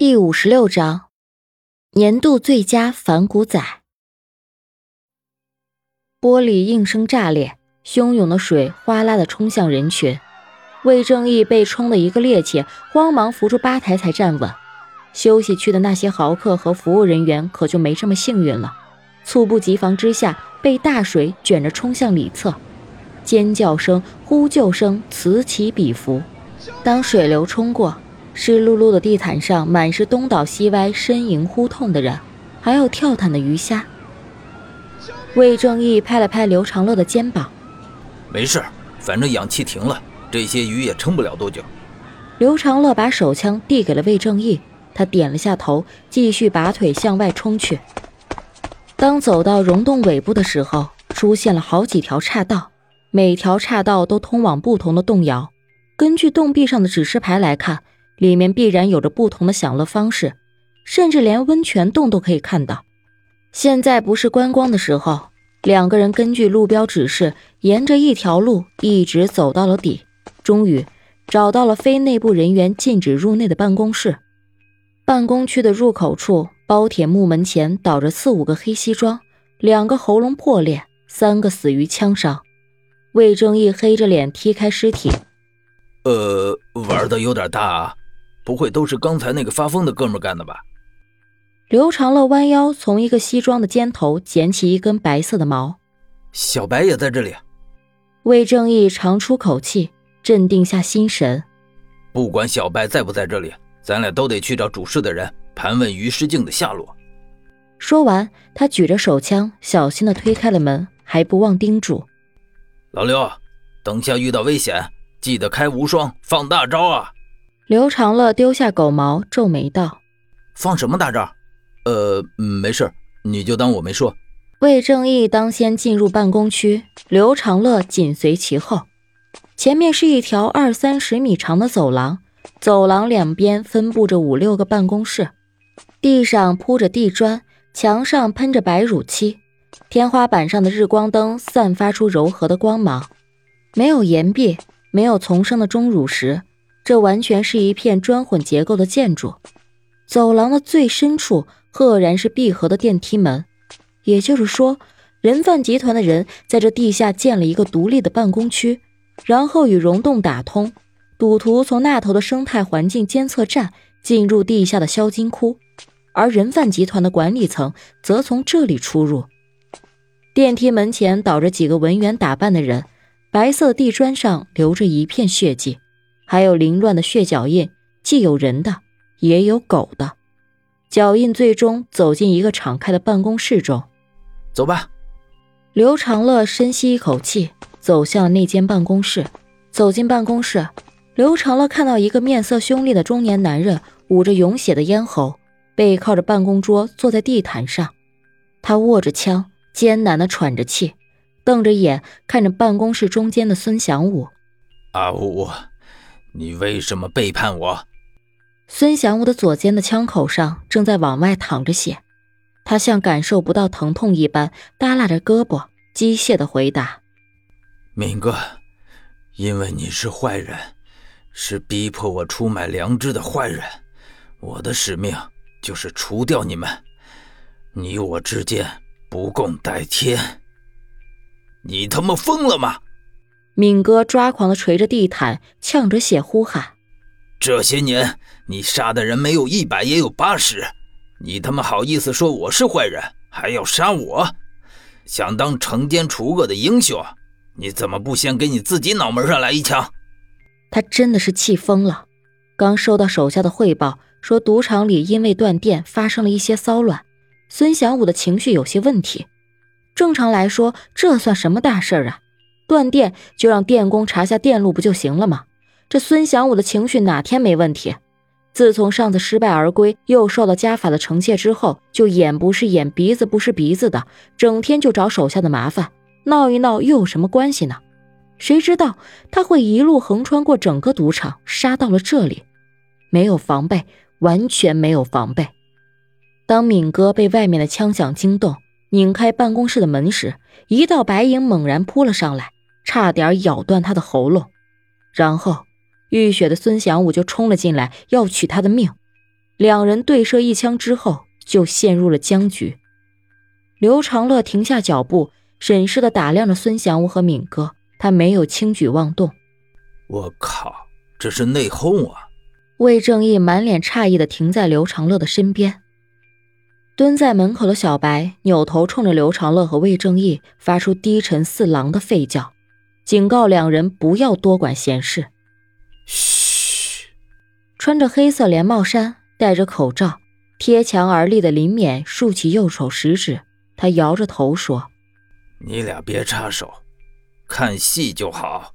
第五十六章，年度最佳反骨仔。玻璃应声炸裂，汹涌的水哗啦的冲向人群。魏正义被冲的一个趔趄，慌忙扶住吧台才站稳。休息区的那些豪客和服务人员可就没这么幸运了，猝不及防之下被大水卷着冲向里侧，尖叫声、呼救声此起彼伏。当水流冲过。湿漉漉的地毯上满是东倒西歪、呻吟呼痛的人，还有跳毯的鱼虾。魏正义拍了拍刘长乐的肩膀：“没事，反正氧气停了，这些鱼也撑不了多久。”刘长乐把手枪递给了魏正义，他点了下头，继续拔腿向外冲去。当走到溶洞尾部的时候，出现了好几条岔道，每条岔道都通往不同的洞窑。根据洞壁上的指示牌来看。里面必然有着不同的享乐方式，甚至连温泉洞都可以看到。现在不是观光的时候，两个人根据路标指示，沿着一条路一直走到了底，终于找到了非内部人员禁止入内的办公室。办公区的入口处，包铁木门前倒着四五个黑西装，两个喉咙破裂，三个死于枪伤。魏正义黑着脸踢开尸体，呃，玩的有点大啊。不会都是刚才那个发疯的哥们干的吧？刘长乐弯腰从一个西装的肩头捡起一根白色的毛。小白也在这里。魏正义长出口气，镇定下心神。不管小白在不在这里，咱俩都得去找主事的人，盘问于诗静的下落。说完，他举着手枪，小心的推开了门，还不忘叮嘱：“老刘，等下遇到危险，记得开无双，放大招啊！”刘长乐丢下狗毛，皱眉道：“放什么大招？呃，没事，你就当我没说。”魏正义当先进入办公区，刘长乐紧随其后。前面是一条二三十米长的走廊，走廊两边分布着五六个办公室，地上铺着地砖，墙上喷着白乳漆，天花板上的日光灯散发出柔和的光芒。没有岩壁，没有丛生的钟乳石。这完全是一片砖混结构的建筑，走廊的最深处赫然是闭合的电梯门，也就是说，人贩集团的人在这地下建了一个独立的办公区，然后与溶洞打通，赌徒从那头的生态环境监测站进入地下的销金窟，而人贩集团的管理层则从这里出入。电梯门前倒着几个文员打扮的人，白色地砖上留着一片血迹。还有凌乱的血脚印，既有人的，也有狗的。脚印最终走进一个敞开的办公室中。走吧。刘长乐深吸一口气，走向那间办公室。走进办公室，刘长乐看到一个面色凶厉的中年男人，捂着涌血的咽喉，背靠着办公桌，坐在地毯上。他握着枪，艰难地喘着气，瞪着眼看着办公室中间的孙祥武。阿武。你为什么背叛我？孙祥武的左肩的枪口上正在往外淌着血，他像感受不到疼痛一般，耷拉着胳膊，机械的回答：“敏哥，因为你是坏人，是逼迫我出卖良知的坏人，我的使命就是除掉你们。你我之间不共戴天。你他妈疯了吗？”敏哥抓狂的捶着地毯，呛着血呼喊：“这些年你杀的人没有一百也有八十，你他妈好意思说我是坏人，还要杀我？想当惩奸除恶的英雄，你怎么不先给你自己脑门上来一枪？”他真的是气疯了。刚收到手下的汇报，说赌场里因为断电发生了一些骚乱，孙祥武的情绪有些问题。正常来说，这算什么大事儿啊？断电就让电工查下电路不就行了吗？这孙祥武的情绪哪天没问题？自从上次失败而归，又受到家法的惩戒之后，就眼不是眼，鼻子不是鼻子的，整天就找手下的麻烦，闹一闹又有什么关系呢？谁知道他会一路横穿过整个赌场，杀到了这里，没有防备，完全没有防备。当敏哥被外面的枪响惊动，拧开办公室的门时，一道白影猛然扑了上来。差点咬断他的喉咙，然后浴血的孙祥武就冲了进来，要取他的命。两人对射一枪之后，就陷入了僵局。刘长乐停下脚步，审视的打量着孙祥武和敏哥，他没有轻举妄动。我靠，这是内讧啊！魏正义满脸诧异的停在刘长乐的身边。蹲在门口的小白扭头冲着刘长乐和魏正义发出低沉似狼的吠叫，警告两人不要多管闲事。嘘！穿着黑色连帽衫、戴着口罩、贴墙而立的林冕竖起右手食指，他摇着头说：“你俩别插手，看戏就好。”